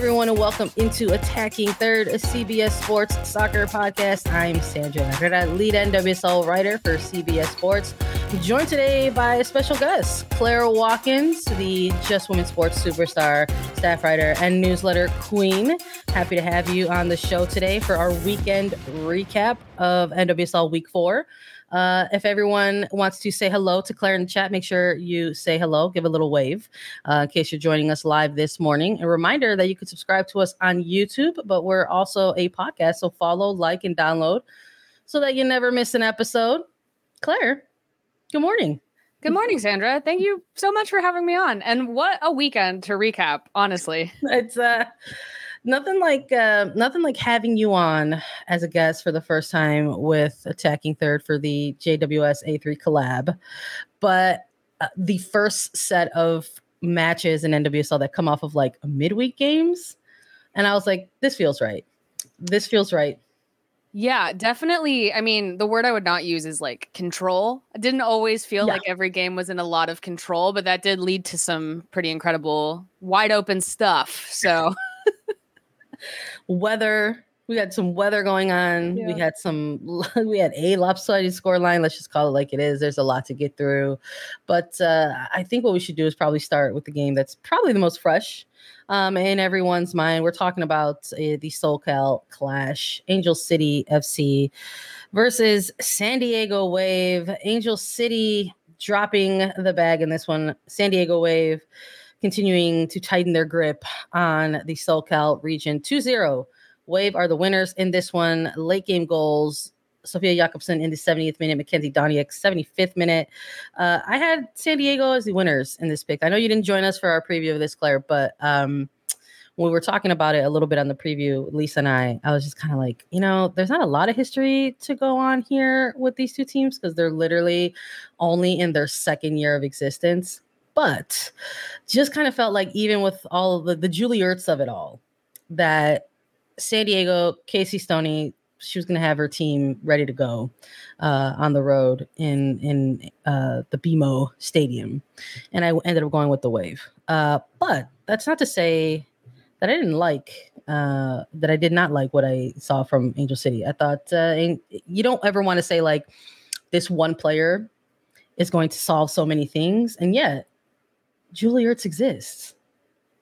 everyone, and welcome into Attacking Third, a CBS Sports soccer podcast. I'm Sandra Herrera, lead NWSL writer for CBS Sports. I'm joined today by a special guest, Claire Watkins, the Just Women Sports superstar, staff writer, and newsletter queen. Happy to have you on the show today for our weekend recap of NWSL Week Four. Uh, if everyone wants to say hello to Claire in the chat, make sure you say hello, give a little wave uh, in case you're joining us live this morning. A reminder that you can subscribe to us on YouTube, but we're also a podcast. So follow, like, and download so that you never miss an episode. Claire, good morning. Good morning, Sandra. Thank you so much for having me on. And what a weekend to recap, honestly. It's uh nothing like uh, nothing like having you on as a guest for the first time with attacking third for the JWS A3 collab, but uh, the first set of matches in NWSL that come off of like midweek games, and I was like, this feels right. This feels right. Yeah, definitely. I mean, the word I would not use is like control. I didn't always feel yeah. like every game was in a lot of control, but that did lead to some pretty incredible wide open stuff. So weather. We had some weather going on. Yeah. We had some. We had a lopsided score line. Let's just call it like it is. There's a lot to get through, but uh, I think what we should do is probably start with the game that's probably the most fresh um, in everyone's mind. We're talking about uh, the SoCal Clash, Angel City FC versus San Diego Wave. Angel City dropping the bag in this one. San Diego Wave continuing to tighten their grip on the SoCal region 2 0. Wave are the winners in this one. Late game goals. Sofia Jakobsson in the 70th minute, Mackenzie Doniak, 75th minute. Uh, I had San Diego as the winners in this pick. I know you didn't join us for our preview of this, Claire, but um, when we were talking about it a little bit on the preview, Lisa and I, I was just kind of like, you know, there's not a lot of history to go on here with these two teams because they're literally only in their second year of existence. But just kind of felt like even with all the, the Julie Ertz of it all, that San Diego, Casey Stoney, she was going to have her team ready to go uh, on the road in in uh, the BMO Stadium, and I ended up going with the Wave. Uh, but that's not to say that I didn't like uh, that I did not like what I saw from Angel City. I thought uh, you don't ever want to say like this one player is going to solve so many things, and yet Julie Ertz exists.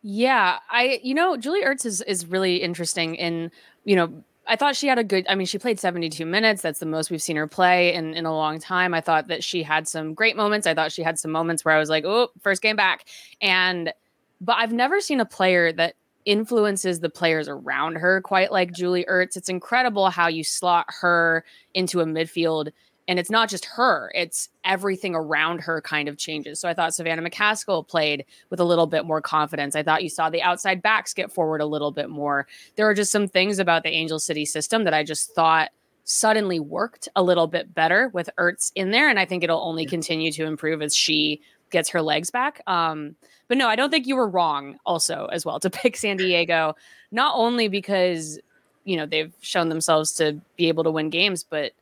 Yeah, I you know Julie Ertz is is really interesting in you know I thought she had a good I mean she played 72 minutes that's the most we've seen her play in in a long time. I thought that she had some great moments. I thought she had some moments where I was like, "Oh, first game back." And but I've never seen a player that influences the players around her quite like Julie Ertz. It's incredible how you slot her into a midfield and it's not just her, it's everything around her kind of changes. So I thought Savannah McCaskill played with a little bit more confidence. I thought you saw the outside backs get forward a little bit more. There are just some things about the Angel City system that I just thought suddenly worked a little bit better with Ertz in there. And I think it'll only continue to improve as she gets her legs back. Um, but no, I don't think you were wrong also as well to pick San Diego, not only because, you know, they've shown themselves to be able to win games, but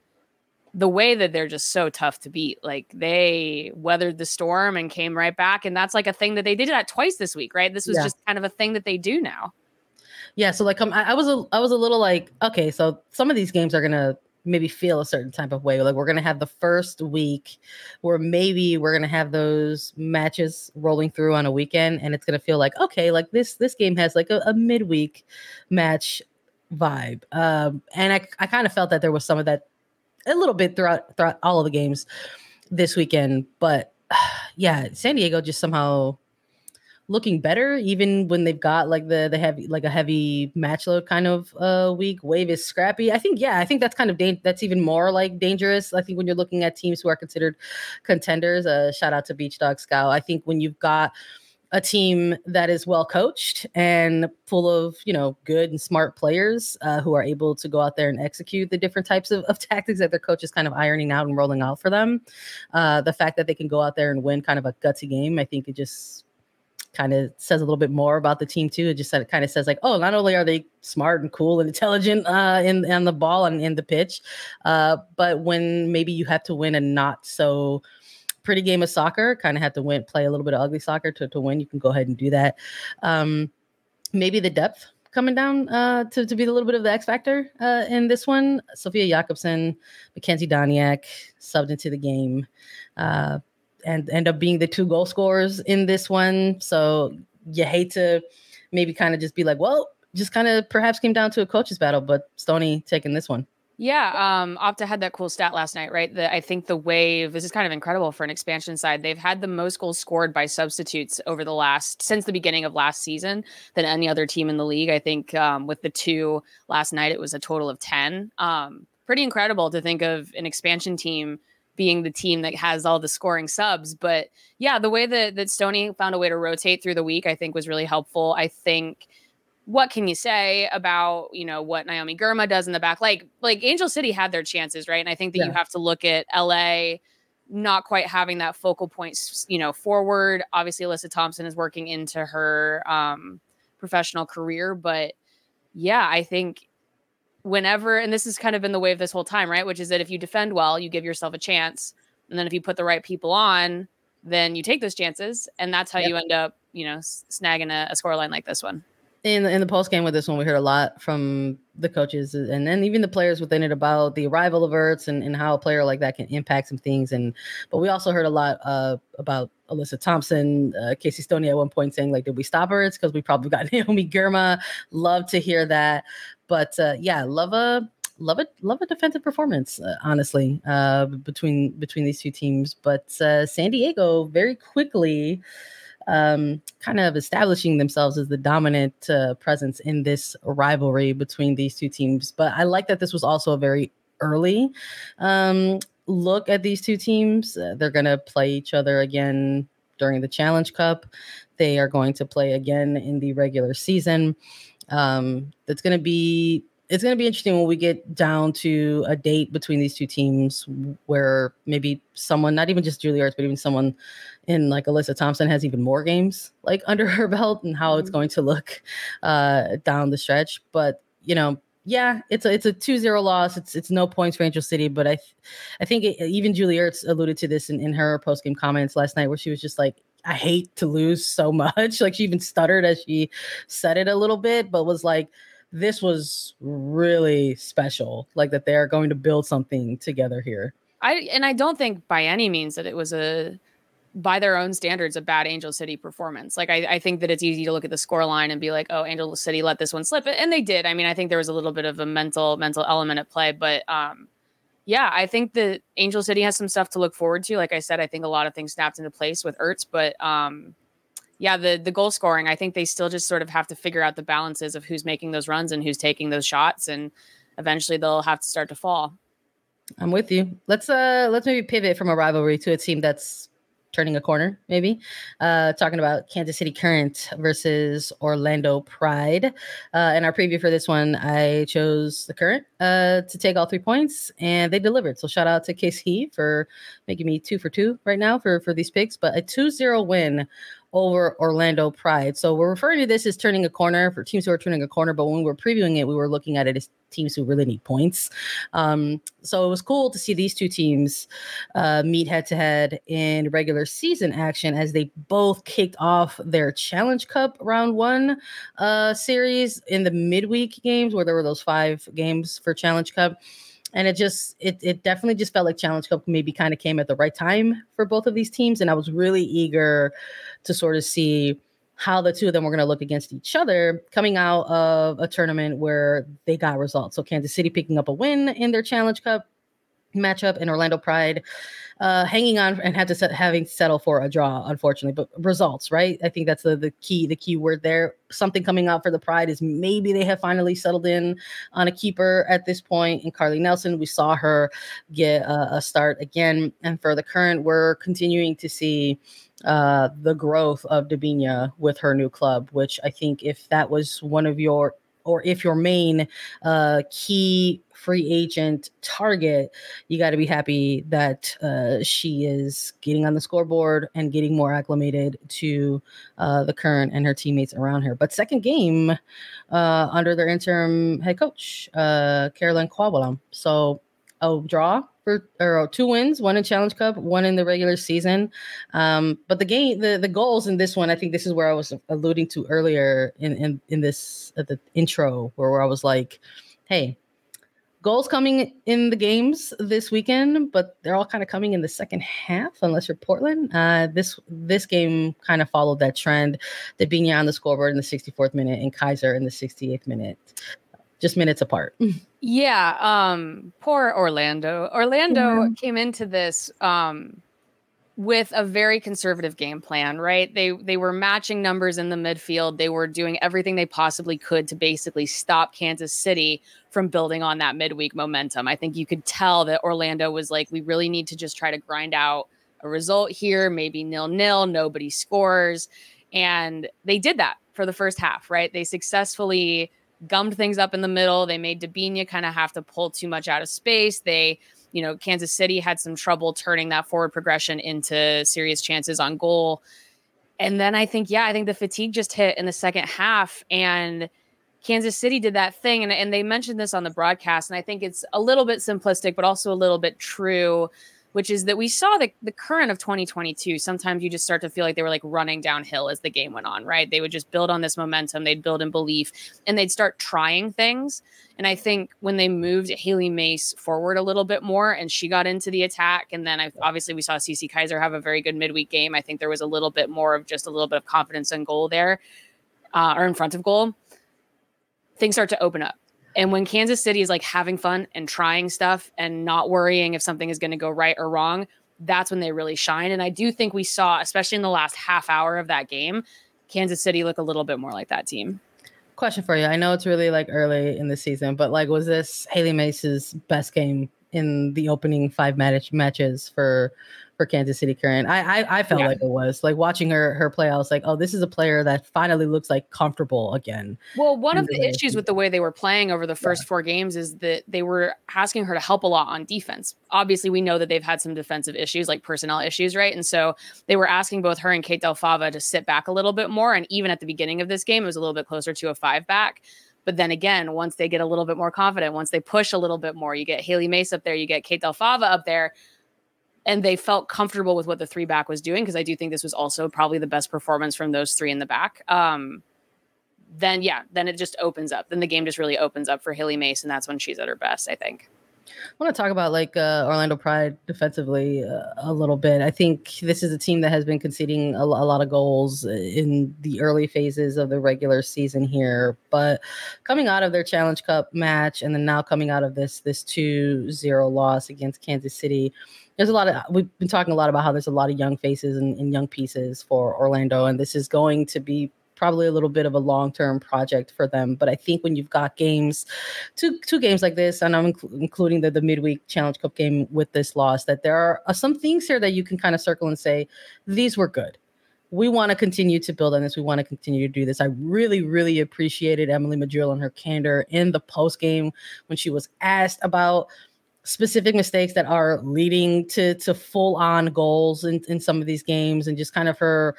the way that they're just so tough to beat. Like they weathered the storm and came right back. And that's like a thing that they did that twice this week, right? This was yeah. just kind of a thing that they do now. Yeah, so like um, I, I was a I was a little like okay, so some of these games are gonna maybe feel a certain type of way. Like we're gonna have the first week where maybe we're gonna have those matches rolling through on a weekend, and it's gonna feel like okay, like this this game has like a, a midweek match vibe. Um, and I I kind of felt that there was some of that a little bit throughout throughout all of the games this weekend, but yeah, San Diego just somehow looking better even when they've got like the the heavy like a heavy match load kind of uh week. Wave is scrappy. I think yeah i think that's kind of da- that's even more like dangerous i think when you're looking at teams who are considered contenders. Uh shout out to beach dog scout. I think when you've got a team that is well coached and full of you know good and smart players uh, who are able to go out there and execute the different types of, of tactics that their coach is kind of ironing out and rolling out for them uh, the fact that they can go out there and win kind of a gutsy game i think it just kind of says a little bit more about the team too. It just kind of says like, oh, not only are they smart and cool and intelligent uh, in on the ball and in the pitch, uh, but when maybe you have to win a not so pretty game of soccer, kind of had to win, play a little bit of ugly soccer to, to win. You can go ahead and do that. Um, maybe the depth coming down uh, to, to be a little bit of the X factor uh, in this one. Sofia Jakobsson, Mackenzie Doniak subbed into the game. Uh, and end up being the two goal scorers in this one. So you hate to maybe kind of just be like, well, just kind of perhaps came down to a coach's battle, but Stoney taking this one. Yeah, um, Opta had that cool stat last night, right? That I think the Wave, this is kind of incredible for an expansion side. They've had the most goals scored by substitutes over the last, since the beginning of last season than any other team in the league. I think um, with the two last night, it was a total of 10. Um, pretty incredible to think of an expansion team being the team that has all the scoring subs. But yeah, the way that that Stoney found a way to rotate through the week, I think was really helpful. I think what can you say about you know what Naomi Girma does in the back? Like like Angel City had their chances, right? And I think that yeah. you have to look at LA not quite having that focal point, you know, forward. Obviously, Alyssa Thompson is working into her um, professional career, but yeah, I think whenever, and this has kind of been the way of this whole time, right? Which is that if you defend well, you give yourself a chance. And then if you put the right people on, then you take those chances. And that's how yep. you end up, you know, snagging a, a scoreline like this one in in the post game with this one, we heard a lot from the coaches and then even the players within it about the arrival of Ertz and, and how a player like that can impact some things. And but we also heard a lot uh, about Alyssa Thompson, uh, Casey Stoney at one point saying like, "Did we stop Ertz? Because we probably got Naomi Girma." Love to hear that. But uh, yeah, love a love it love a defensive performance uh, honestly uh between between these two teams but uh san diego very quickly um, kind of establishing themselves as the dominant uh, presence in this rivalry between these two teams. But I like that this was also a very early um, look at these two teams. Uh, they're going to play each other again during the Challenge Cup. They are going to play again in the regular season. Um, going to be it's going to be interesting when we get down to a date between these two teams where maybe someone, not even just Ertz, but even someone in like Alyssa Thompson has even more games like under her belt and how mm-hmm. it's going to look uh, down the stretch. But, you know, yeah, it's a it's a 2-0 loss. It's it's no points for Angel City, but I th- I think it, even Julie Ertz alluded to this in, in her post game comments last night, where she was just like, I hate to lose so much. Like she even stuttered as she said it a little bit, but was like, this was really special. Like that they're going to build something together here. I and I don't think by any means that it was a by their own standards a bad Angel City performance. Like I, I think that it's easy to look at the score line and be like, oh, Angel City let this one slip. And they did. I mean, I think there was a little bit of a mental mental element at play, but um yeah, I think that Angel City has some stuff to look forward to. Like I said, I think a lot of things snapped into place with Ertz, but um yeah, the the goal scoring, I think they still just sort of have to figure out the balances of who's making those runs and who's taking those shots and eventually they'll have to start to fall. I'm with you. Let's uh let's maybe pivot from a rivalry to a team that's turning a corner, maybe. Uh, talking about Kansas City Current versus Orlando Pride. Uh, in our preview for this one, I chose the Current uh, to take all three points, and they delivered. So shout out to KC for making me two for two right now for, for these picks. But a 2 0 win over Orlando Pride. So we're referring to this as turning a corner for teams who are turning a corner, but when we were previewing it, we were looking at it as teams who really need points. Um, so it was cool to see these two teams uh, meet head to head in regular season action as they both kicked off their Challenge Cup round one uh, series in the midweek games where there were those five games for Challenge Cup and it just it it definitely just felt like Challenge Cup maybe kind of came at the right time for both of these teams, and I was really eager to sort of see how the two of them were going to look against each other coming out of a tournament where they got results. So Kansas City picking up a win in their Challenge Cup matchup and Orlando Pride uh, hanging on and had to set, having settle for a draw, unfortunately. But results, right? I think that's the, the key the key word there. Something coming out for the Pride is maybe they have finally settled in on a keeper at this point. And Carly Nelson, we saw her get a, a start again. And for the current, we're continuing to see uh, the growth of Debinha with her new club, which I think if that was one of your or if your main uh, key free agent target, you got to be happy that uh, she is getting on the scoreboard and getting more acclimated to uh, the current and her teammates around her. But second game uh, under their interim head coach, uh, Caroline Sjöblom. So a draw for or two wins, one in Challenge Cup, one in the regular season. Um, but the game, the the goals in this one, I think this is where I was alluding to earlier in in in this at the intro, where, where I was like, "Hey, goals coming in the games this weekend, but they're all kind of coming in the second half, unless you're Portland. Uh, this this game kind of followed that trend. Debinha on the scoreboard in the 64th minute and Kizer in the 68th minute, just minutes apart. Yeah, um, poor Orlando. Orlando mm-hmm. came into this um, with a very conservative game plan, right? They they were matching numbers in the midfield. They were doing everything they possibly could to basically stop Kansas City from building on that midweek momentum. I think you could tell that Orlando was like, we really need to just try to grind out a result here, maybe nil nil, nobody scores. And they did that for the first half, right? They successfully gummed things up in the middle. They made Debinha kind of have to pull too much out of space. They you know, Kansas City had some trouble turning that forward progression into serious chances on goal. And then I think, yeah, I think the fatigue just hit in the second half. And Kansas City did that thing. And, and they mentioned this on the broadcast. And I think it's a little bit simplistic, but also a little bit true which is that we saw the, the current of 2022. Sometimes you just start to feel like they were like running downhill as the game went on, right? They would just build on this momentum, they'd build in belief, and they'd start trying things. And I think when they moved Hailie Mace forward a little bit more and she got into the attack, and then I, obviously we saw Cece Kizer have a very good midweek game. I think there was a little bit more of just a little bit of confidence in goal there uh, or in front of goal. Things start to open up and when Kansas City is like having fun and trying stuff and not worrying if something is going to go right or wrong, that's when they really shine. And I do think we saw, especially in the last half hour of that game, Kansas City look a little bit more like that team. Question for you. I know it's really like early in the season, but like, was this Hailie Mace's best game in the opening five match matches for for Kansas City Current. I I, I felt yeah. like it was like watching her her play. I was like, oh, this is a player that finally looks like comfortable again. Well, one of the issues with the way they were playing over the first yeah. four games is that they were asking her to help a lot on defense. Obviously, we know that they've had some defensive issues, like personnel issues, right? And so they were asking both her and Kate Del Fava to sit back a little bit more. And even at the beginning of this game, it was a little bit closer to a five back. But then again, once they get a little bit more confident, once they push a little bit more, you get Hailie Mace up there, you get Kate Del Fava up there and they felt comfortable with what the three back was doing because I do think this was also probably the best performance from those three in the back. Um, then yeah, then it just opens up. Then the game just really opens up for Hailie Mace, and that's when she's at her best, I think. I want to talk about like uh, Orlando Pride defensively uh, a little bit. I think this is a team that has been conceding a, a, lot of goals in the early phases of the regular season here, but coming out of their Challenge Cup match and then now coming out of this this 2-0 loss against Kansas City, there's a lot of we've been talking a lot about how there's a lot of young faces and, and young pieces for Orlando, and this is going to be probably a little bit of a long-term project for them. But I think when you've got games, two two games like this, and I'm inc- including the the midweek Challenge Cup game with this loss, that there are uh, some things here that you can kind of circle and say these were good. We want to continue to build on this. We want to continue to do this. I really, really appreciated Emily Madril and her candor in the post game when she was asked about specific mistakes that are leading to to full on goals in, in some of these games and just kind of her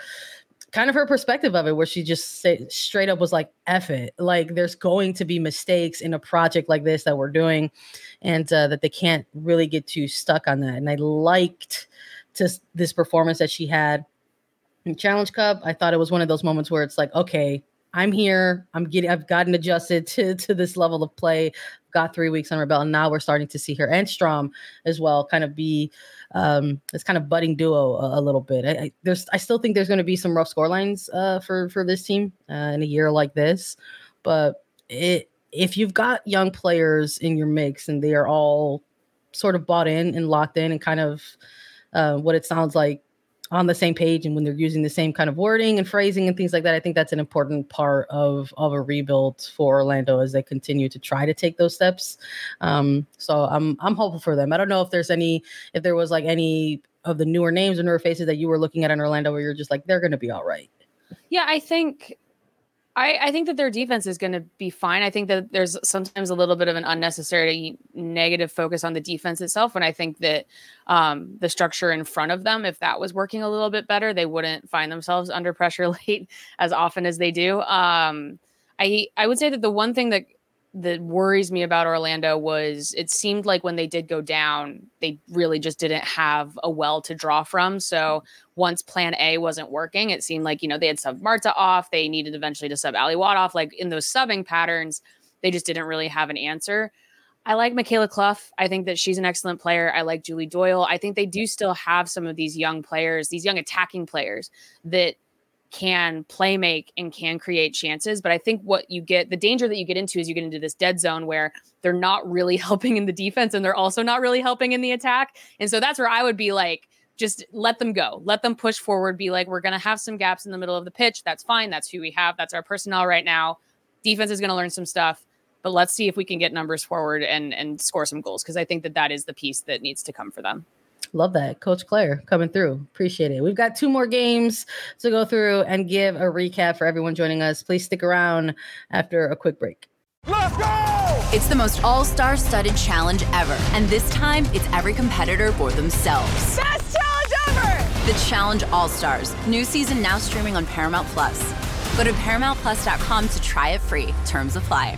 kind of her perspective of it, where she just say, straight up was like, F it. Like, there's going to be mistakes in a project like this that we're doing, and uh, that they can't really get too stuck on that. And I liked to this performance that she had in Challenge Cup. I thought it was one of those moments where it's like, okay, I'm here. I'm getting. I've gotten adjusted to to this level of play. Got three weeks on Rebel, and now we're starting to see her and Strom as well, kind of be um this kind of budding duo a, a little bit. I, I, there's. I still think there's going to be some rough scorelines uh, for for this team uh, in a year like this, but it if you've got young players in your mix and they are all sort of bought in and locked in and kind of uh, what it sounds like on the same page and when they're using the same kind of wording and phrasing and things like that i think that's an important part of of a rebuild for orlando as they continue to try to take those steps. Um so i'm i'm hopeful for them. I don't know if there's any if there was like any of the newer names or newer faces that you were looking at in orlando where you're just like they're gonna be all right. Yeah i think I, I think that their defense is going to be fine. I think that there's sometimes a little bit of an unnecessary negative focus on the defense itself. And I think that um, the structure in front of them, if that was working a little bit better, they wouldn't find themselves under pressure late as often as they do. Um, I I would say that the one thing that that worries me about Orlando was it seemed like when they did go down, they really just didn't have a well to draw from. So once plan A wasn't working, it seemed like, you know, they had subbed Marta off. They needed eventually to sub Ally Watt off. Like in those subbing patterns, they just didn't really have an answer. I like Mikayla Cluff. I think that she's an excellent player. I like Julie Doyle. I think they do still have some of these young players, these young attacking players that can play make and can create chances. But I think what you get, the danger that you get into is you get into this dead zone where they're not really helping in the defense and they're also not really helping in the attack. And so that's where I would be like, just let them go, let them push forward, be like, we're going to have some gaps in the middle of the pitch. That's fine. That's who we have. That's our personnel right now. Defense is going to learn some stuff. But let's see if we can get numbers forward and and score some goals because I think that that is the piece that needs to come for them. Love that. Coach Claire coming through. Appreciate it. We've got two more games to go through and give a recap for everyone joining us. Please stick around after a quick break. Let's go! It's the most all star studded challenge ever. And this time, it's every competitor for themselves. Best challenge ever! The Challenge All Stars. New season now streaming on Paramount Plus. Go to ParamountPlus.com to try it free. Terms apply.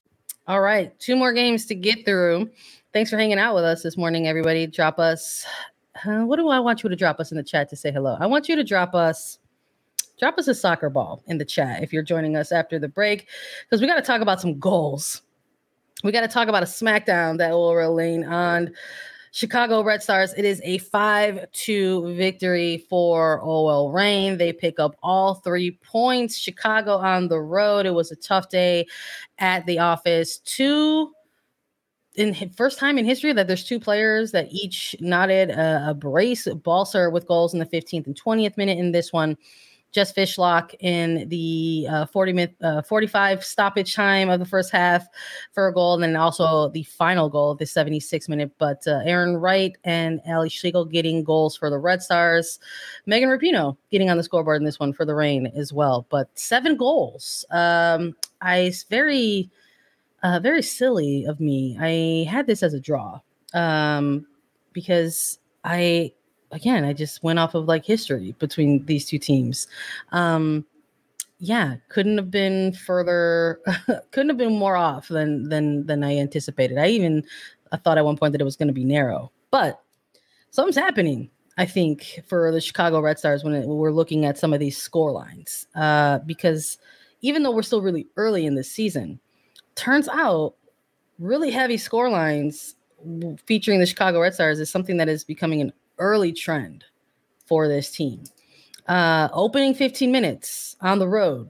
All right, two more games to get through. Thanks for hanging out with us this morning, everybody. Drop us. Uh, what do I want you to drop us in the chat to say hello? I want you to drop us. Drop us a soccer ball in the chat if you're joining us after the break, because we got to talk about some goals. We got to talk about a SmackDown that will remain on Chicago Red Stars. It is a 5 2 victory for OL Reign. They pick up all three points. Chicago on the road. It was a tough day at the office. Two in first time in history that there's two players that each knotted a, a brace Balcer with goals in the 15th and 20th minute in this one. Jess Fishlock in the uh, 40 minute, uh, 45 stoppage time of the first half for a goal, and then also the final goal of the 76 minute. But uh, Arin Wright and Ally Schlegel getting goals for the Red Stars. Megan Rapinoe getting on the scoreboard in this one for the Reign as well. But seven goals. Um, I very uh, very silly of me. I had this as a draw um, because I, again, I just went off of like history between these two teams. Um, yeah, couldn't have been further, couldn't have been more off than than than I anticipated. I even I thought at one point that it was going to be narrow, but something's happening. I think for the Chicago Red Stars when, it, when we're looking at some of these score lines, uh, because even though we're still really early in this season, turns out really heavy score lines featuring the Chicago Red Stars is something that is becoming an early trend for this team. Uh, opening 15 minutes on the road,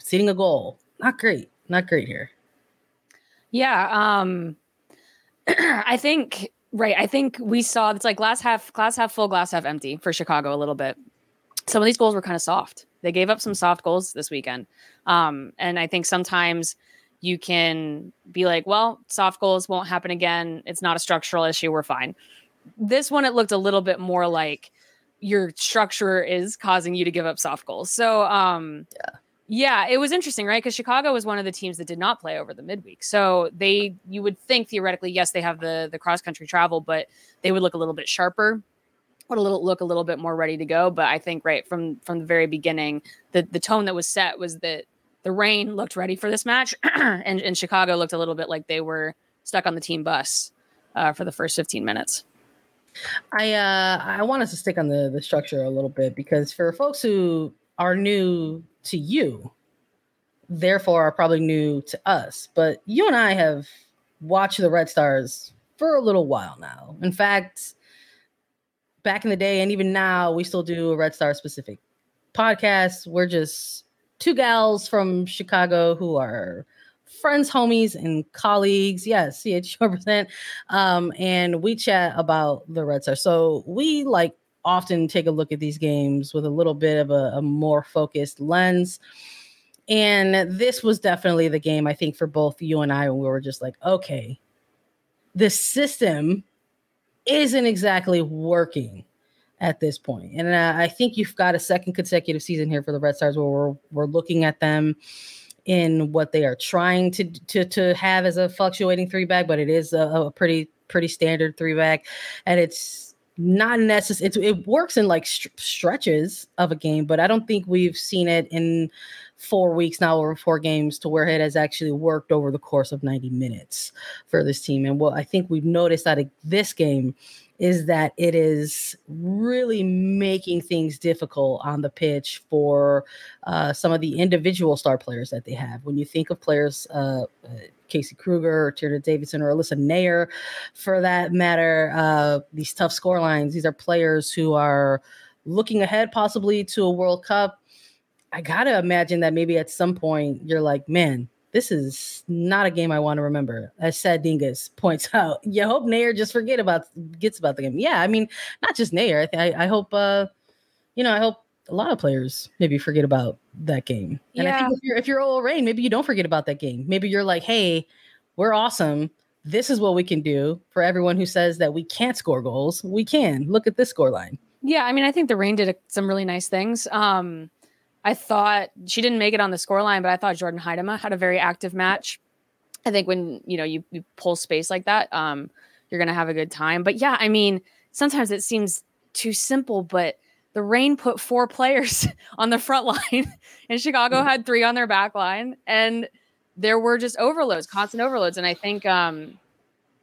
seeing a goal. Not great. Not great here. Yeah. Um, I think, right. I think we saw it's like glass half, glass half full, glass half empty for Chicago a little bit. Some of these goals were kind of soft. They gave up some soft goals this weekend. Um, and I think sometimes you can be like, well, soft goals won't happen again. It's not a structural issue. We're fine. This one, it looked a little bit more like your structure is causing you to give up soft goals. So, um, yeah. Yeah, it was interesting, right? Because Chicago was one of the teams that did not play over the midweek. So they, you would think theoretically, yes, they have the the cross country travel, but they would look a little bit sharper, would a little look a little bit more ready to go. But I think right from from the very beginning, the the tone that was set was that the Reign looked ready for this match, and, and Chicago looked a little bit like they were stuck on the team bus uh, for the first fifteen minutes. I uh I want us to stick on the the structure a little bit because for folks who are new to you, therefore are probably new to us. But you and I have watched the Red Stars for a little while now. In fact, back in the day and even now, we still do a Red Star specific podcast. We're just two gals from Chicago who are friends, homies, and colleagues. Yes, CH percent. Um, and we chat about the Red Stars. So we like often take a look at these games with a little bit of a, a more focused lens. And this was definitely the game, I think, for both you and I, when we were just like, okay, the system isn't exactly working at this point. And uh, I think you've got a second consecutive season here for the Red Stars where we're, we're looking at them in what they are trying to to to have as a fluctuating three back, but it is a, a pretty pretty standard three back, and it's not necessary. It works in like st- stretches of a game, but I don't think we've seen it in four weeks now over four games to where it has actually worked over the course of 90 minutes for this team. And what I think we've noticed out of this game is that it is really making things difficult on the pitch for uh, some of the individual star players that they have. When you think of players, uh, uh, Casey Krueger, or Tierna Davidson or Alyssa Naeher, for that matter, uh, these tough score lines, these are players who are looking ahead possibly to a World Cup. I gotta imagine that maybe at some point you're like, man, this is not a game I want to remember. As Sad Dingus points out, you hope Naeher just forget about gets about the game. Yeah, I mean, not just Naeher. I, I, I hope, uh, you know, I hope a lot of players maybe forget about that game. And yeah. I think if you're if you're OL Reign, maybe you don't forget about that game. Maybe you're like, hey, we're awesome. This is what we can do for everyone who says that we can't score goals. We can. Look at this score line. Yeah, I mean, I think the Reign did a, some really nice things. Um, I thought she didn't make it on the scoreline, but I thought Jordyn Huitema had a very active match. I think when you know you, you pull space like that, um, you're gonna have a good time. But yeah, I mean, sometimes it seems too simple, but the Reign put four players on the front line, and Chicago mm. had three on their back line, and there were just overloads, constant overloads. And I think um,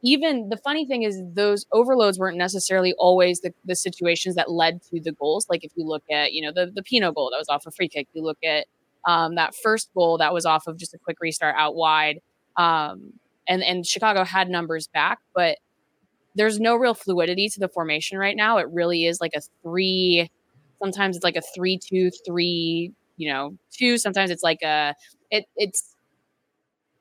even the funny thing is those overloads weren't necessarily always the, the situations that led to the goals. Like if you look at, you know, the, the Pinoe goal that was off a free kick, you look at um, that first goal that was off of just a quick restart out wide. Um, and, and Chicago had numbers back, but there's no real fluidity to the formation right now. It really is like a three, sometimes it's like a three, two, three, you know, two. Sometimes it's like a, it, it's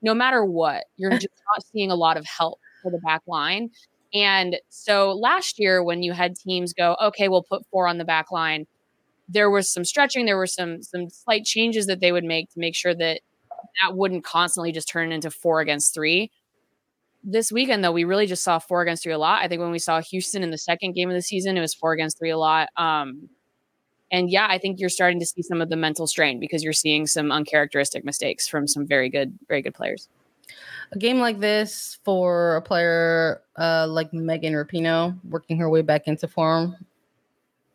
no matter what, you're just not seeing a lot of help for the back line. And so last year, when you had teams go, okay, we'll put four on the back line, there was some stretching, there were some some slight changes that they would make to make sure that that wouldn't constantly just turn into four against three. This weekend, though, we really just saw four against three a lot. I think when we saw Houston in the second game of the season, it was four against three a lot. Um, and yeah, I think you're starting to see some of the mental strain because you're seeing some uncharacteristic mistakes from some very good, very good players a game like this for a player uh, like Megan Rapinoe working her way back into form.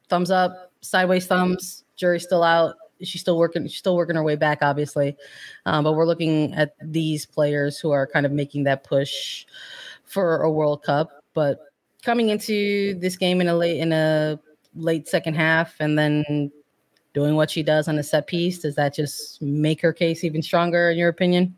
Thumbs up, sideways thumbs. Jury's still out. She's still working. She's still working her way back, obviously. Um, but we're looking at these players who are kind of making that push for a World Cup. But coming into this game in a late in a late second half, and then doing what she does on a set piece, does that just make her case even stronger, in your opinion?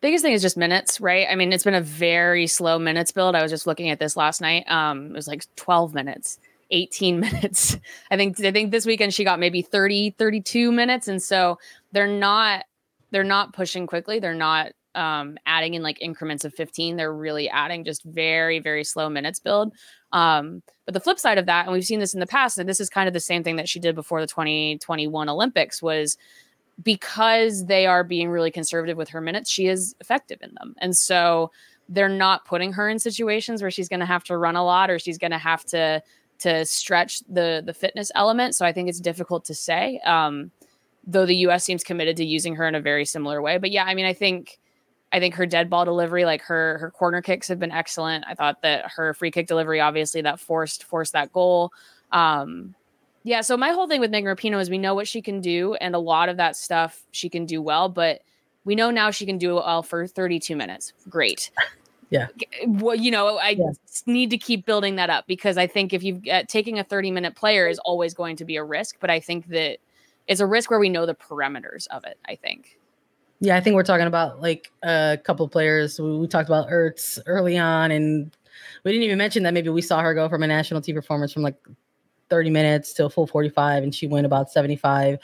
Biggest thing is just minutes, right? I mean, it's been a very slow minutes build. I was just looking at this last night. Um, it was like 12 minutes, 18 minutes. I think I think this weekend she got maybe 30, 32 minutes. And so they're not they're not pushing quickly. They're not um, adding in like increments of 15. They're really adding just very, very slow minutes build. Um, but the flip side of that, and we've seen this in the past, and this is kind of the same thing that she did before the 2021 Olympics, was because they are being really conservative with her minutes, she is effective in them. And so they're not putting her in situations where she's going to have to run a lot or she's going to have to to stretch the the fitness element. So I think it's difficult to say. Um, though the US seems committed to using her in a very similar way. But yeah, I mean, I think I think her dead ball delivery, like her her corner kicks have been excellent. I thought that her free kick delivery, obviously that forced forced that goal. Um, yeah, so my whole thing with Megan Rapinoe is we know what she can do, and a lot of that stuff she can do well, but we know now she can do it well for 32 minutes. Great. Yeah. Well, you know, I yeah. need to keep building that up because I think if you've uh, taking a 30 minute player is always going to be a risk, but I think that it's a risk where we know the parameters of it. I think. Yeah, I think we're talking about like a couple of players. We, we talked about Ertz early on, and we didn't even mention that maybe we saw her go from a national team performance from like 30 minutes to a full 45 and she went about 75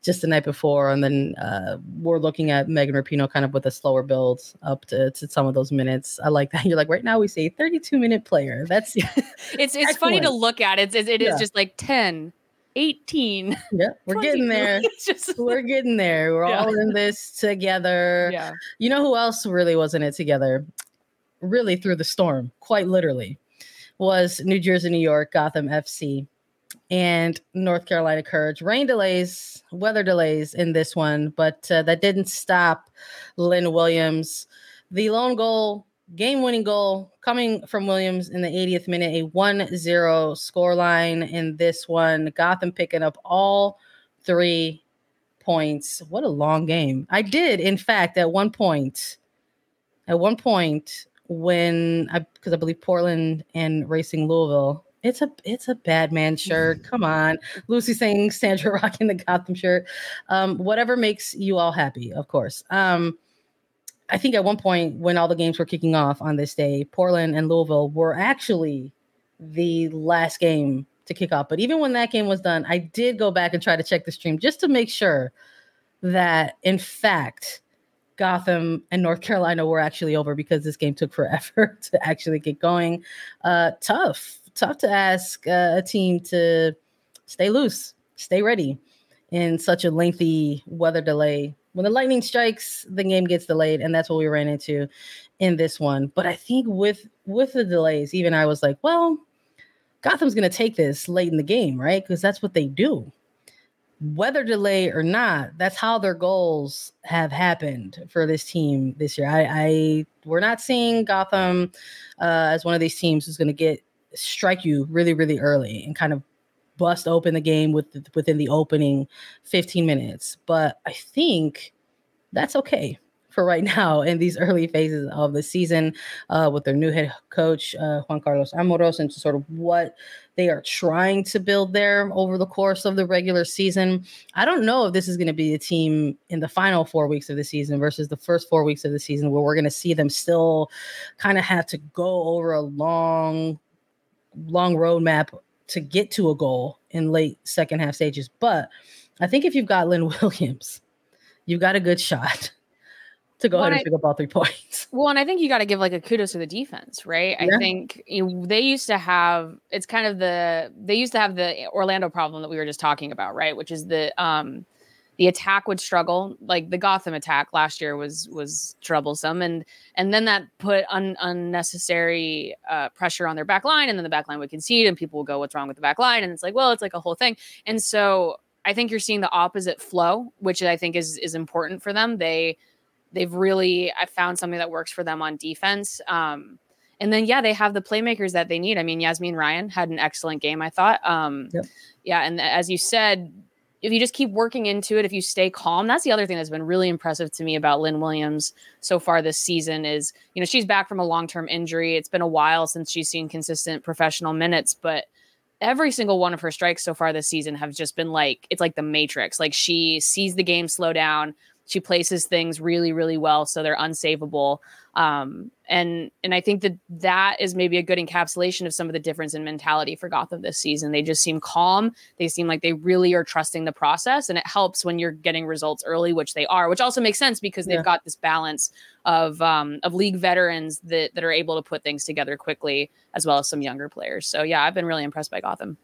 just the night before and then uh, we're looking at megan rapinoe kind of with a slower build up to, to some of those minutes. I like that. You're like right now we say 32 minute player. That's it's it's funny to look at. It's, it, it yeah. is just like 10 18 yeah we're 20. getting there. Just we're getting there. We're yeah. all in this together. Yeah. You know who else really was in it together really through the storm quite literally was new jersey new york gotham fc and North Carolina Courage. Rain delays, weather delays in this one, but uh, that didn't stop Lynn Williams. The lone goal, game winning goal coming from Williams in the 80th minute, a 1 0 scoreline in this one. Gotham picking up all three points. What a long game. I did, in fact, at one point, at one point, when I, because I believe Portland and Racing Louisville it's a it's a bad man shirt. Come on. Lucy saying Sandra rocking the Gotham shirt. Um, whatever makes you all happy, of course. Um, I think at one point when all the games were kicking off on this day, Portland and Louisville were actually the last game to kick off. But even when that game was done, I did go back and try to check the stream just to make sure that in fact Gotham and North Carolina were actually over because this game took forever to actually get going. Uh, tough tough to ask uh, a team to stay loose, stay ready in such a lengthy weather delay. When the lightning strikes, the game gets delayed, and that's what we ran into in this one. But I think with with the delays, even I was like, well, Gotham's going to take this late in the game, right? Because that's what they do. Weather delay or not, that's how their goals have happened for this team this year. I, I we're not seeing Gotham uh, as one of these teams who's going to get strike you really, really early and kind of bust open the game with within the opening 15 minutes. But I think that's okay for right now in these early phases of the season uh, with their new head coach uh, Juan Carlos Amoros and sort of what they are trying to build there over the course of the regular season. I don't know if this is going to be a team in the final four weeks of the season versus the first four weeks of the season where we're going to see them still kind of have to go over a long long roadmap to get to a goal in late second half stages. But I think if you've got Lynn Williams, you've got a good shot to go well, ahead and I, pick up all three points. Well, and I think you got to give like a kudos to the defense, right? Yeah. I think you know, they used to have it's kind of the they used to have the Orlando problem that we were just talking about, right? Which is the um the attack would struggle like the gotham attack last year was was troublesome and and then that put un, unnecessary uh, pressure on their back line and then the back line would concede and people will go what's wrong with the back line? And it's like well it's like a whole thing. And so i think you're seeing the opposite flow which i think is is important for them. They they've really i found something that works for them on defense um and then yeah they have the playmakers that they need. I mean yazmeen ryan had an excellent game i thought um yep. yeah and as you said if you just keep working into it, if you stay calm, that's the other thing that's been really impressive to me about Lynn Williams so far this season is, you know, she's back from a long-term injury. It's been a while since she's seen consistent professional minutes, but every single one of her strikes so far this season have just been like it's like the matrix. Like she sees the game slow down, She places things really, really well, so they're unsavable. Um, and and I think that that is maybe a good encapsulation of some of the difference in mentality for Gotham this season. They just seem calm. They seem like they really are trusting the process, and it helps when you're getting results early, which they are. Which also makes sense because they've yeah. got this balance of um, of league veterans that that are able to put things together quickly, as well as some younger players. So yeah, I've been really impressed by Gotham.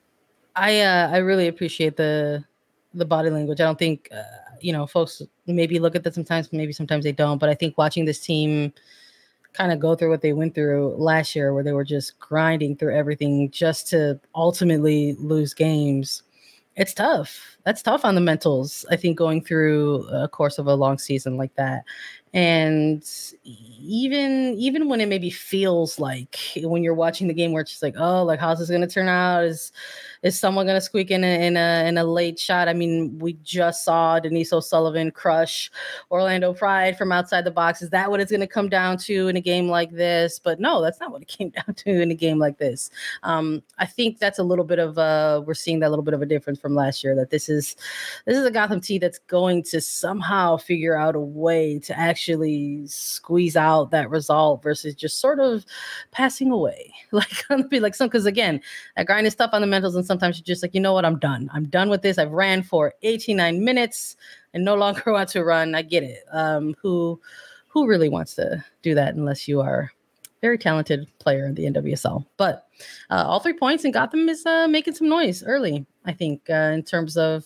I uh, I really appreciate the the body language. I don't think uh, you know folks maybe look at that sometimes, maybe sometimes they don't. But I think watching this team kind of go through what they went through last year, where they were just grinding through everything just to ultimately lose games, it's tough. That's tough on the mentals. I think going through a course of a long season like that, and even even when it maybe feels like when you're watching the game where it's just like oh like how's this going to turn out is is someone going to squeak in a, in a in a late shot? I mean, we just saw Denise O'Sullivan crush Orlando Pride from outside the box. Is that what it's going to come down to in a game like this? But no, that's not what it came down to in a game like this. Um, I think that's a little bit of uh we're seeing that little bit of a difference from last year. That this is this is a Gotham team that's going to somehow figure out a way to actually squeeze out that result versus just sort of passing away. Like be like some because again, that grind is tough on the mentals and sometimes you're just like, you know what, I'm done. I'm done with this. I've ran for 89 minutes and no longer want to run. I get it. Um, who who really wants to do that unless you are very talented player in the NWSL. But uh, all three points and Gotham is uh, making some noise early. I think uh, in terms of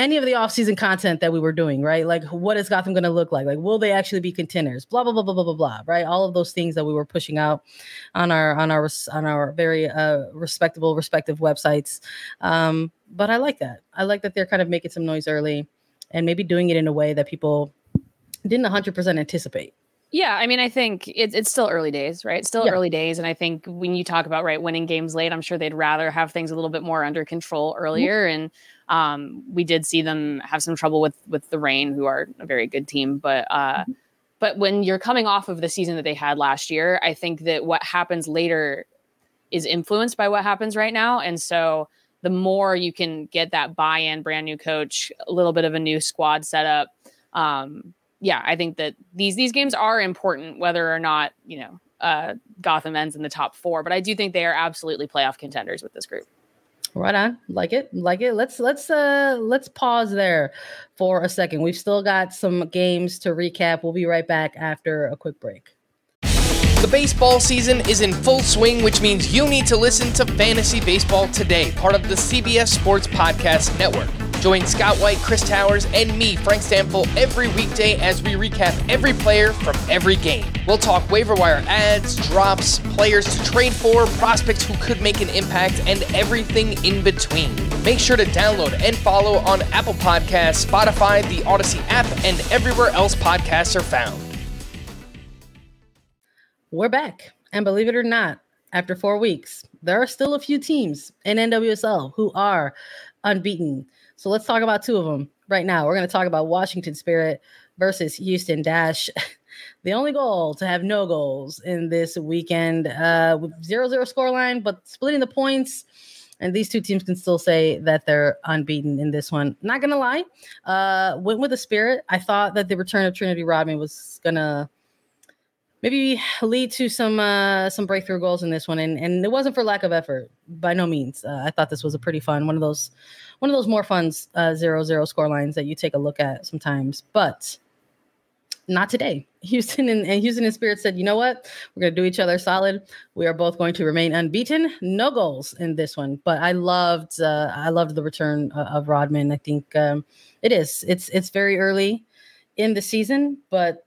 any of the offseason content that we were doing, right? Like, what is Gotham going to look like? Like, will they actually be contenders? Blah blah blah blah blah blah blah. Right? All of those things that we were pushing out on our on our on our very uh, respectable respective websites. Um, but I like that. I like that they're kind of making some noise early, and maybe doing it in a way that people didn't 100% anticipate. Yeah, I mean, I think it's it's still early days, right? Still yeah. early days, and I think when you talk about right winning games late, I'm sure they'd rather have things a little bit more under control earlier. Mm-hmm. And um, we did see them have some trouble with with the Reign, who are a very good team, but uh, mm-hmm. but when you're coming off of the season that they had last year, I think that what happens later is influenced by what happens right now, and so the more you can get that buy-in, brand new coach, a little bit of a new squad setup. Um, yeah, I think that these these games are important, whether or not you know uh, Gotham ends in the top four. But I do think they are absolutely playoff contenders with this group. Right on, like it, like it. Let's let's uh let's pause there for a second. We've still got some games to recap. We'll be right back after a quick break. The baseball season is in full swing, which means you need to listen to Fantasy Baseball Today, part of the CBS Sports Podcast Network. Join Scott White, Chris Towers, and me, Frank Stampfl, every weekday as we recap every player from every game. We'll talk waiver wire ads, drops, players to trade for, prospects who could make an impact, and everything in between. Make sure to download and follow on Apple Podcasts, Spotify, the Audacy app, and everywhere else podcasts are found. We're back. And believe it or not, after four weeks, there are still a few teams in NWSL who are unbeaten. So let's talk about two of them right now. We're going to talk about Washington Spirit versus Houston Dash. the only goal to have no goals in this weekend uh, with 0 0 scoreline, but splitting the points. And these two teams can still say that they're unbeaten in this one. Not gonna lie, uh, went with the spirit. I thought that the return of Trinity Rodman was gonna maybe lead to some uh, some breakthrough goals in this one, and and it wasn't for lack of effort by no means. Uh, I thought this was a pretty fun one of those one of those more fun uh, zero zero score lines that you take a look at sometimes, but not today. Houston and, and Houston and Spirit said, you know what, we're gonna do each other solid. We are both going to remain unbeaten, no goals in this one. But I loved uh, I loved the return of, of Rodman. I think um, it is it's it's very early in the season, but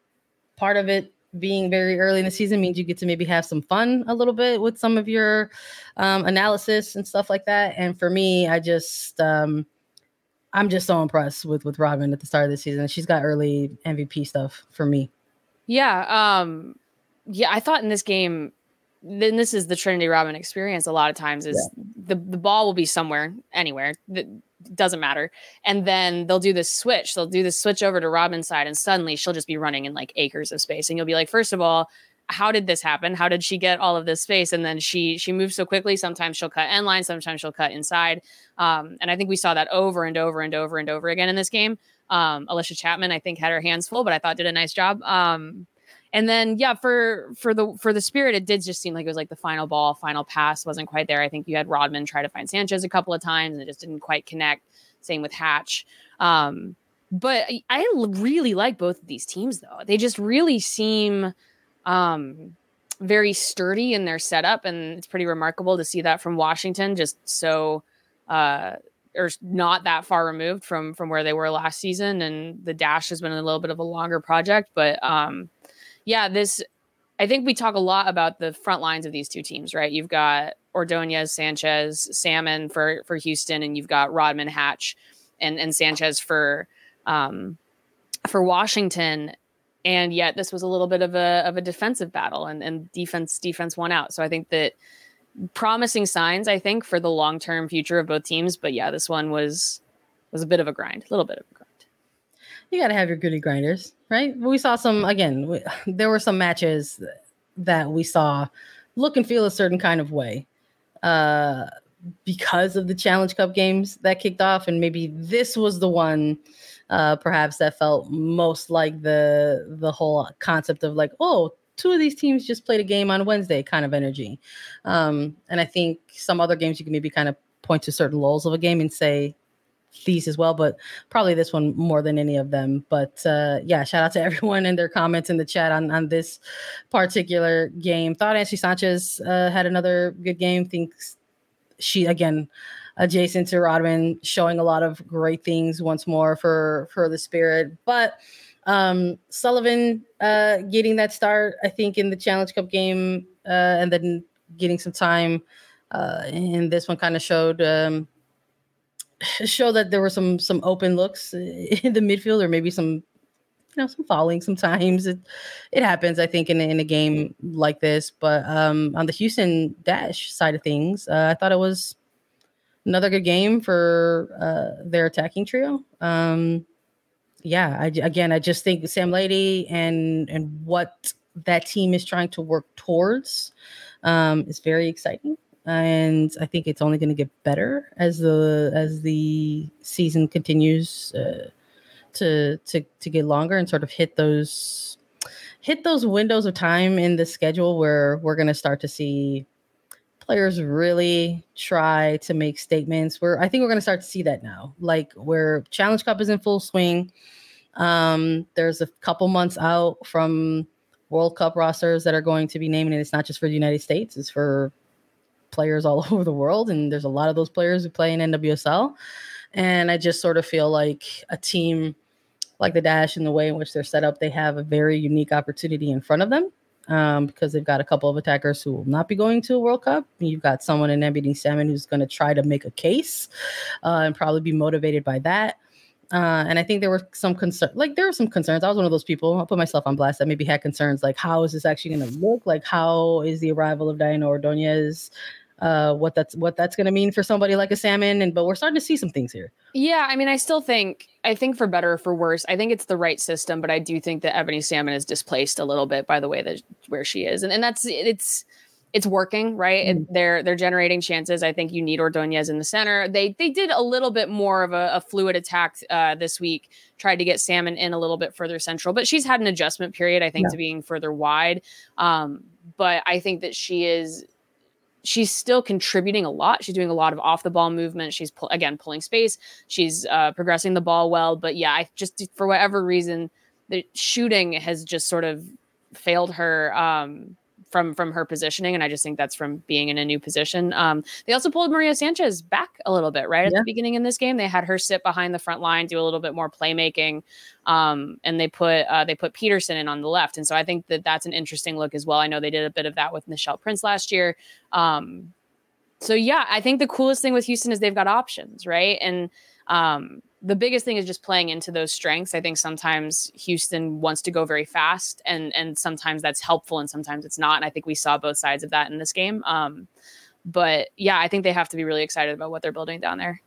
part of it being very early in the season means you get to maybe have some fun a little bit with some of your um, analysis and stuff like that. And for me, I just um, I'm just so impressed with with Rodman at the start of the season. She's got early MVP stuff for me. Yeah, um, yeah. I thought in this game, then this is the Trinity Rodman experience. A lot of times is yeah. the the ball will be somewhere, anywhere. The, doesn't matter. And then they'll do this switch. They'll do this switch over to Rodman's side, and suddenly she'll just be running in like acres of space. And you'll be like, first of all, how did this happen? How did she get all of this space? And then she she moves so quickly. Sometimes she'll cut end line, sometimes she'll cut inside. Um, and I think we saw that over and over and over and over again in this game. Um, Allysha Chapman, I think, had her hands full, but I thought did a nice job. Um, and then yeah, for for the for the spirit, it did just seem like it was like the final ball, final pass wasn't quite there. I think you had Rodman try to find Sanchez a couple of times and it just didn't quite connect. Same with Hatch. Um, but I really like both of these teams though. They just really seem um, very sturdy in their setup, and it's pretty remarkable to see that from Washington. Just so, uh, or not that far removed from from where they were last season, and the dash has been a little bit of a longer project. But um, yeah, this I think we talk a lot about the front lines of these two teams, right? You've got Ordonez, Sanchez, Salmon for for Houston, and you've got Rodman, Hatch, and and Sanchez for um, for Washington. And yet this was a little bit of a of a defensive battle and, and defense defense won out. So i think that promising signs i think for the long-term future of both teams. But yeah this one was was a bit of a grind a little bit of a grind you got to have your goody grinders right we saw some again we, there were some matches that we saw look and feel a certain kind of way uh because of the challenge cup games that kicked off and maybe this was the one uh, perhaps that felt most like the the whole concept of like, oh, two of these teams just played a game on Wednesday kind of energy. Um, and I think some other games you can maybe kind of point to certain lulls of a game and say these as well, but probably this one more than any of them. But uh, yeah, shout out to everyone and their comments in the chat on, on this particular game. Thought Ashley Sanchez uh, had another good game. Thinks she again adjacent to Rodman, showing a lot of great things once more for for the Spirit. But um, Sullivan uh, getting that start, I think, in the Challenge Cup game, uh, and then getting some time uh, in this one kind of showed um, show that there were some some open looks in the midfield, or maybe some you know some falling sometimes. It it happens i think in, in a game like this. But um on the houston dash side of things uh, i thought it was another good game for uh, their attacking trio. Um, yeah, I, again, I just think Sam Laity and and what that team is trying to work towards um, is very exciting, and I think it's only going to get better as the as the season continues uh, to to to get longer and sort of hit those hit those windows of time in the schedule where we're going to start to see players really try to make statements. Where I think we're going to start to see that now, like where Challenge Cup is in full swing. Um, there's a couple months out from World Cup rosters that are going to be naming it. It's not just for the United States; it's for players all over the world, and there's a lot of those players who play in NWSL. And I just sort of feel like a team like the Dash, in the way in which they're set up, they have a very unique opportunity in front of them um, because they've got a couple of attackers who will not be going to a World Cup. You've got someone in Ebony Salmon who's going to try to make a case uh, and probably be motivated by that. Uh, and I think there were some concerns, like there were some concerns. I was one of those people. I'll put myself on blast that maybe had concerns, like how is this actually going to look? Like how is the arrival of Diana Ordonez uh, what that's what that's going to mean for somebody like a salmon. And but we're starting to see some things here. Yeah, I mean, I still think I think for better or for worse, I think it's the right system, but I do think that Ebony Salmon is displaced a little bit by the way that where she is, and and that's it's it's working right and mm-hmm. they're they're generating chances i think you need ordonez in the center they they did a little bit more of a, a fluid attack uh, this week tried to get salmon in a little bit further central but she's had an adjustment period i think yeah. to being further wide um, but i think that she is she's still contributing a lot. She's doing a lot of off the ball movement. She's pull, again pulling space. She's uh, progressing the ball well. But yeah, I just for whatever reason, the shooting has just sort of failed her. Um, from from her positioning, and I just think that's from being in a new position. Um, they also pulled Maria Sanchez back a little bit right at yeah. the beginning in this game. They had her sit behind the front line, do a little bit more playmaking, um, and they put uh, they put Peterson in on the left. And so I think that that's an interesting look as well. I know they did a bit of that with Michelle Prince last year. Um, so yeah, I think the coolest thing with Houston is they've got options, right? And um, the biggest thing is just playing into those strengths. I think sometimes Houston wants to go very fast, and and sometimes that's helpful, and sometimes it's not. And I think we saw both sides of that in this game. Um, but yeah, I think they have to be really excited about what they're building down there.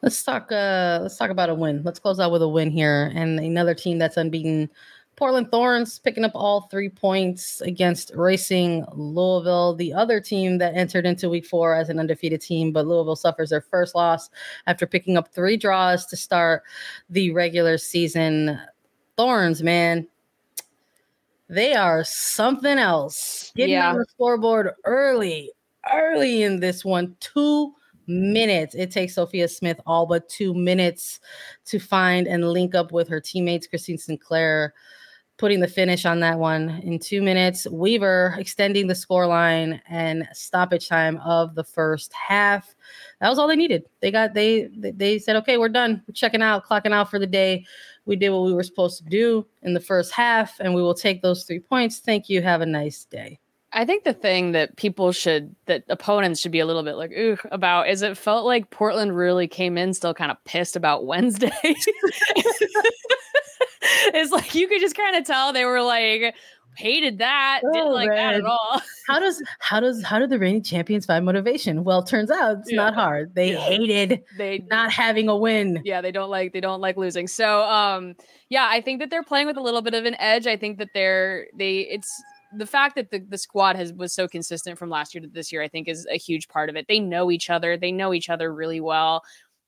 Let's talk. Uh, let's talk about a win. Let's close out with a win here, and another team that's unbeaten Portland Thorns picking up all three points against Racing Louisville, the other team that entered into week four as an undefeated team. But Louisville suffers their first loss after picking up three draws to start the regular season. Thorns, man, they are something else. Getting yeah. on the scoreboard early, early in this one. Two minutes. It takes Sophia Smith all but two minutes to find and link up with her teammates, Christine Sinclair putting the finish on that one in two minutes. Weaver extending the score line and stoppage time of the first half. That was all they needed. They got they they said, okay, we're done. We're checking out, clocking out for the day. We did what we were supposed to do in the first half, and we will take those three points. Thank you. Have a nice day. I think the thing that people should, that opponents should be a little bit like, ooh, about is it felt like Portland really came in still kind of pissed about Wednesday. it's like you could just kind of tell they were like hated that oh, didn't like man. that at all. How does how does how did the reigning champions find motivation? Well turns out it's yeah. not hard. They yeah. hated they not having a win. Yeah they don't like they don't like losing. So um yeah i think that they're playing with a little bit of an edge. I think that they're they it's the fact that the, the squad has was so consistent from last year to this year i think is a huge part of it. They know each other. They know each other really well.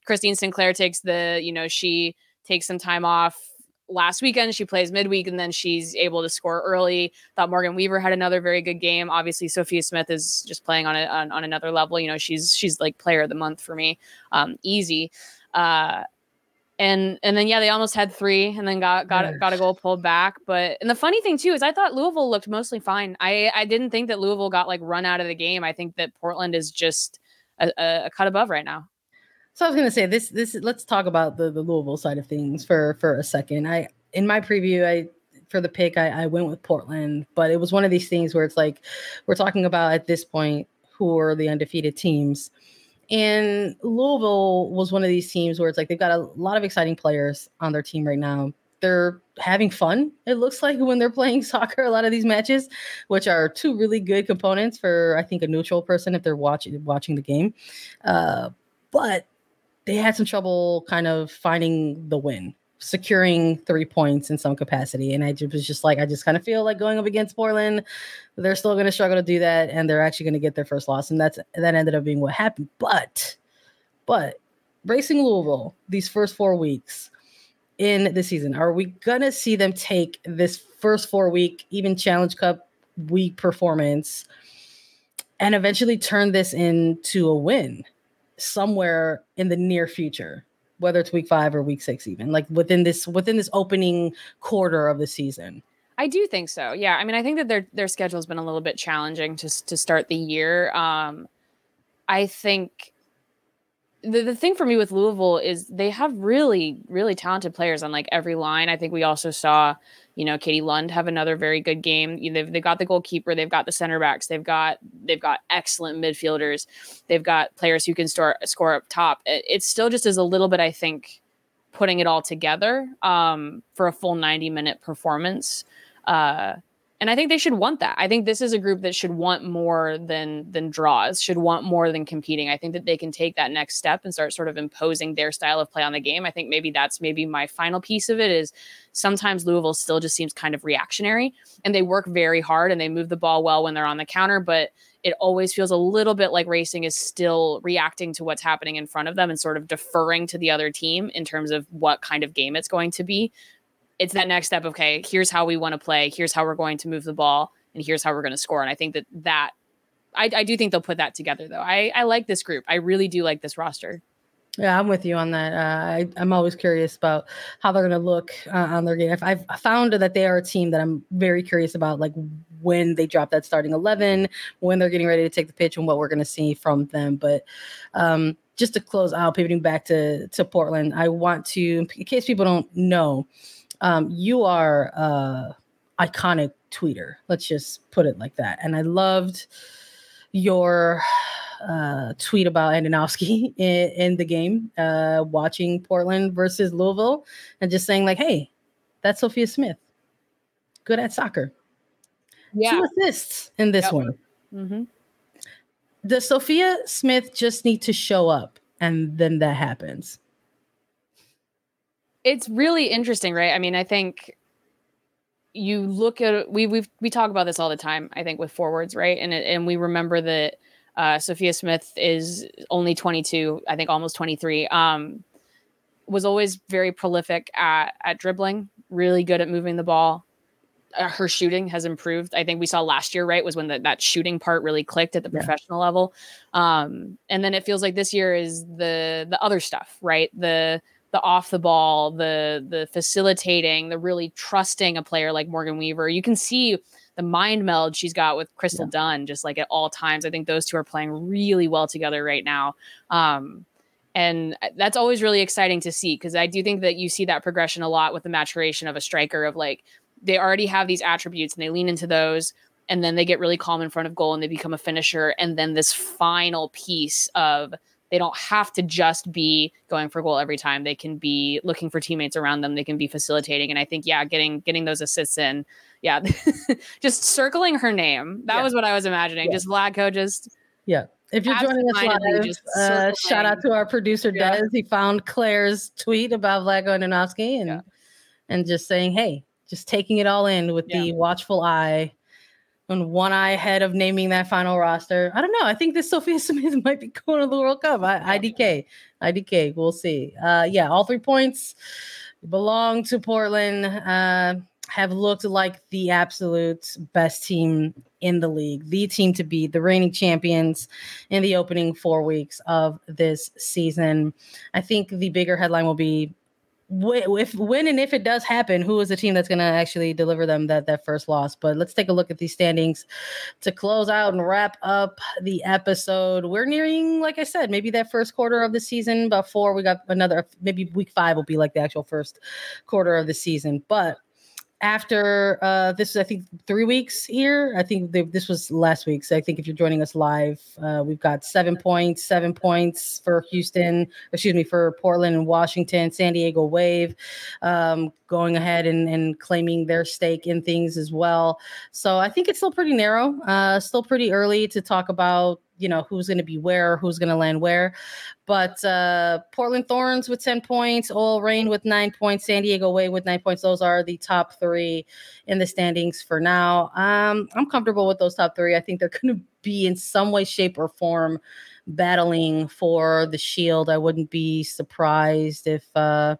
Christine sinclair takes the you know she takes some time off last weekend. She plays midweek and then she's able to score early. Thought Morgan Weaver had another very good game. Obviously, Sophia Smith is just playing on, a, on, on another level. You know, she's she's like player of the month for me. Um, easy. Uh, and and then yeah, they almost had three, and then got got got a goal pulled back. But and the funny thing too is I thought Louisville looked mostly fine. I I didn't think that Louisville got like run out of the game. I think that Portland is just a, a cut above right now. So I was gonna say this. This let's talk about the the Louisville side of things for for a second. I in my preview, I for the pick, I, I went with Portland, but it was one of these things where it's like we're talking about at this point who are the undefeated teams. And Louisville was one of these teams where it's like they've got a lot of exciting players on their team right now. They're having fun, it looks like, when they're playing soccer, a lot of these matches, which are two really good components for, I think, a neutral person if they're watching watching the game. Uh, but they had some trouble kind of finding the win, securing three points in some capacity. And I just was just like, I just kind of feel like going up against Portland, they're still going to struggle to do that, and they're actually going to get their first loss. And that's that ended up being what happened. But, but Racing Louisville, these first four weeks in the season, are we gonna see them take this first four week, even Challenge Cup week performance, and eventually turn this into a win? Somewhere in the near future, whether it's week five or week six, even like within this within this opening quarter of the season. I do think so. Yeah, I mean, I think that their their schedule's been a little bit challenging to to start the year. Um, I think the, the thing for me with Louisville is they have really, really talented players on like every line. I think we also saw, you know, Katie Lund have another very good game. You know, they've, they've got the goalkeeper, they've got the center backs, they've got they've got excellent midfielders, they've got players who can store score up top. It, it still just is a little bit, I think, putting it all together um, for a full 90 minute performance. Uh, and I think they should want that. I think this is a group that should want more than than draws, should want more than competing. I think that they can take that next step and start sort of imposing their style of play on the game. I think maybe that's maybe my final piece of it is sometimes Louisville still just seems kind of reactionary and they work very hard and they move the ball well when they're on the counter, but it always feels a little bit like racing is still reacting to what's happening in front of them and sort of deferring to the other team in terms of what kind of game it's going to be it's that next step. Okay, here's how we want to play. Here's how we're going to move the ball, and here's how we're going to score. And I think that that I, I do think they'll put that together though. I, I like this group. I really do like this roster. Yeah, I'm with you on that. Uh, I, I'm always curious about how they're going to look uh, on their game. I've, I've found that they are a team that I'm very curious about, like when they drop that starting 11, when they're getting ready to take the pitch, and what we're going to see from them. But um, just to close out, pivoting back to to Portland, I want to, in case people don't know, um, you are a iconic tweeter. Let's just put it like that. And I loved your uh, tweet about Andonovski in, in the game, uh, watching Portland versus Louisville, and just saying like, "Hey, that's Sophia Smith, good at soccer. Yeah. Two assists in this yep. one." Mm-hmm. Does Sophia Smith just need to show up, and then that happens? It's really interesting, right? I mean, I think you look at we we we talk about this all the time. I think with forwards, right? And it, and we remember that uh, Sophia Smith is only 22, I think almost 23. Um, was always very prolific at at dribbling, really good at moving the ball. Uh, her shooting has improved. I think we saw last year, right, was when the, that shooting part really clicked at the yeah. professional level. Um, and then it feels like this year is the the other stuff, right? The the off the ball, the the facilitating, the really trusting a player like Morgan Weaver. You can see the mind meld she's got with Crystal yeah. Dunn just like at all times. I think those two are playing really well together right now. Um, and that's always really exciting to see because I do think that you see that progression a lot with the maturation of a striker of like they already have these attributes and they lean into those and then they get really calm in front of goal and they become a finisher and then this final piece of they don't have to just be going for goal every time they can be looking for teammates around them they can be facilitating and i think yeah getting getting those assists in yeah just circling her name that yeah. was what i was imagining yeah. just Vlatko just yeah if you're joining us live, uh, shout out to our producer yeah. Des. He found Claire's tweet about Vlatko Andonovski and and just saying, "Hey, just taking it all in with yeah. the watchful eye and one eye ahead of naming that final roster. I don't know. I think this Sophia Smith might be going to the World Cup. I, IDK, IDK. We'll see. Uh, yeah, all three points belong to Portland. Uh, have looked like the absolute best team in the league, the team to beat, the reigning champions in the opening four weeks of this season. I think the bigger headline will be if when and if it does happen, who is the team that's going to actually deliver them that that first loss? But let's take a look at these standings to close out and wrap up the episode. We're nearing, like I said, maybe that first quarter of the season. Before we got another, maybe week five will be like the actual first quarter of the season. But after uh, this, I think three weeks here. I think they, this was last week. So I think if you're joining us live, uh, we've got seven points, seven points for Houston, excuse me, for Portland and Washington, San Diego Wave, um, going ahead and, and claiming their stake in things as well. So I think it's still pretty narrow, uh, still pretty early to talk about you know who's going to be where, who's going to land where. But uh, Portland Thorns with 10 points, OL Reign with nine points, San Diego Wave with nine points. Those are the top three in the standings for now. Um, I'm comfortable with those top three. I think they're going to be in some way, shape, or form battling for the shield. I wouldn't be surprised if uh,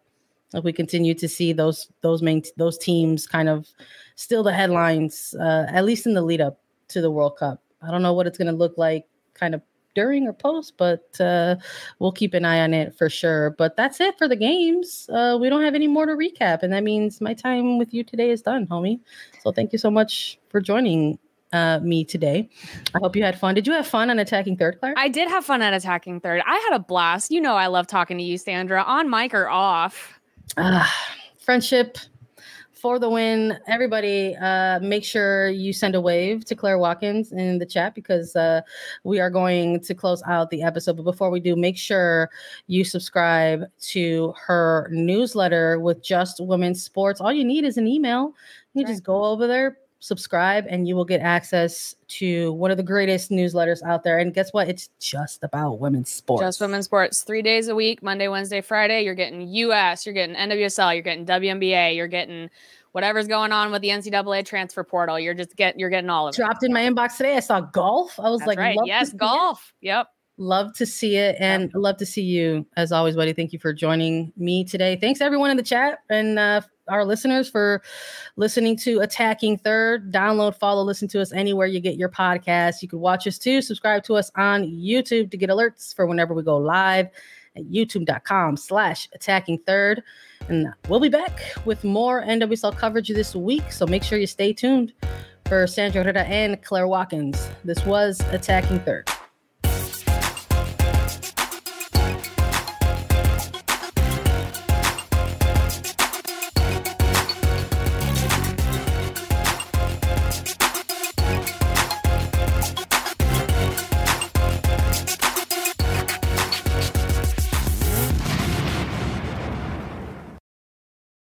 if we continue to see those those main those teams kind of still the headlines, uh, at least in the lead up to the World Cup. I don't know what it's going to look like kind of during or post, but uh, we'll keep an eye on it for sure. But that's it for the games. Uh, we don't have any more to recap, and that means my time with you today is done, homie. So thank you so much for joining uh, me today. I hope you had fun. Did you have fun on attacking third, Claire? I did have fun at attacking third. I had a blast. You know, I love talking to you, Sandra, on mic or off. Uh, friendship for the win. Everybody, uh, make sure you send a wave to Claire Watkins in the chat because uh, we are going to close out the episode. But before we do, make sure you subscribe to her newsletter with Just Women's Sports. All you need is an email. You right. just go over there, subscribe, and you will get access to one of the greatest newsletters out there. And guess what? It's just about women's sports. Just women's sports. Three days a week, Monday, Wednesday, Friday. You're getting US, you're getting NWSL, you're getting WNBA, you're getting whatever's going on with the NCAA transfer portal. You're just get you're getting all of Dropped it. Dropped in my inbox today. I saw golf. I was That's like, right. yes, golf. Yep. Love to see it and yep. love to see you as always, buddy. Thank you for joining me today. Thanks everyone in the chat and uh, our listeners for listening to Attacking Third. Download, follow, listen to us anywhere you get your podcast. You can watch us too. Subscribe to us on YouTube to get alerts for whenever we go live at youtube.com slash attacking third. And we'll be back with more NWSL coverage this week. So make sure you stay tuned for Sandra Herrera and Claire Watkins. This was Attacking Third.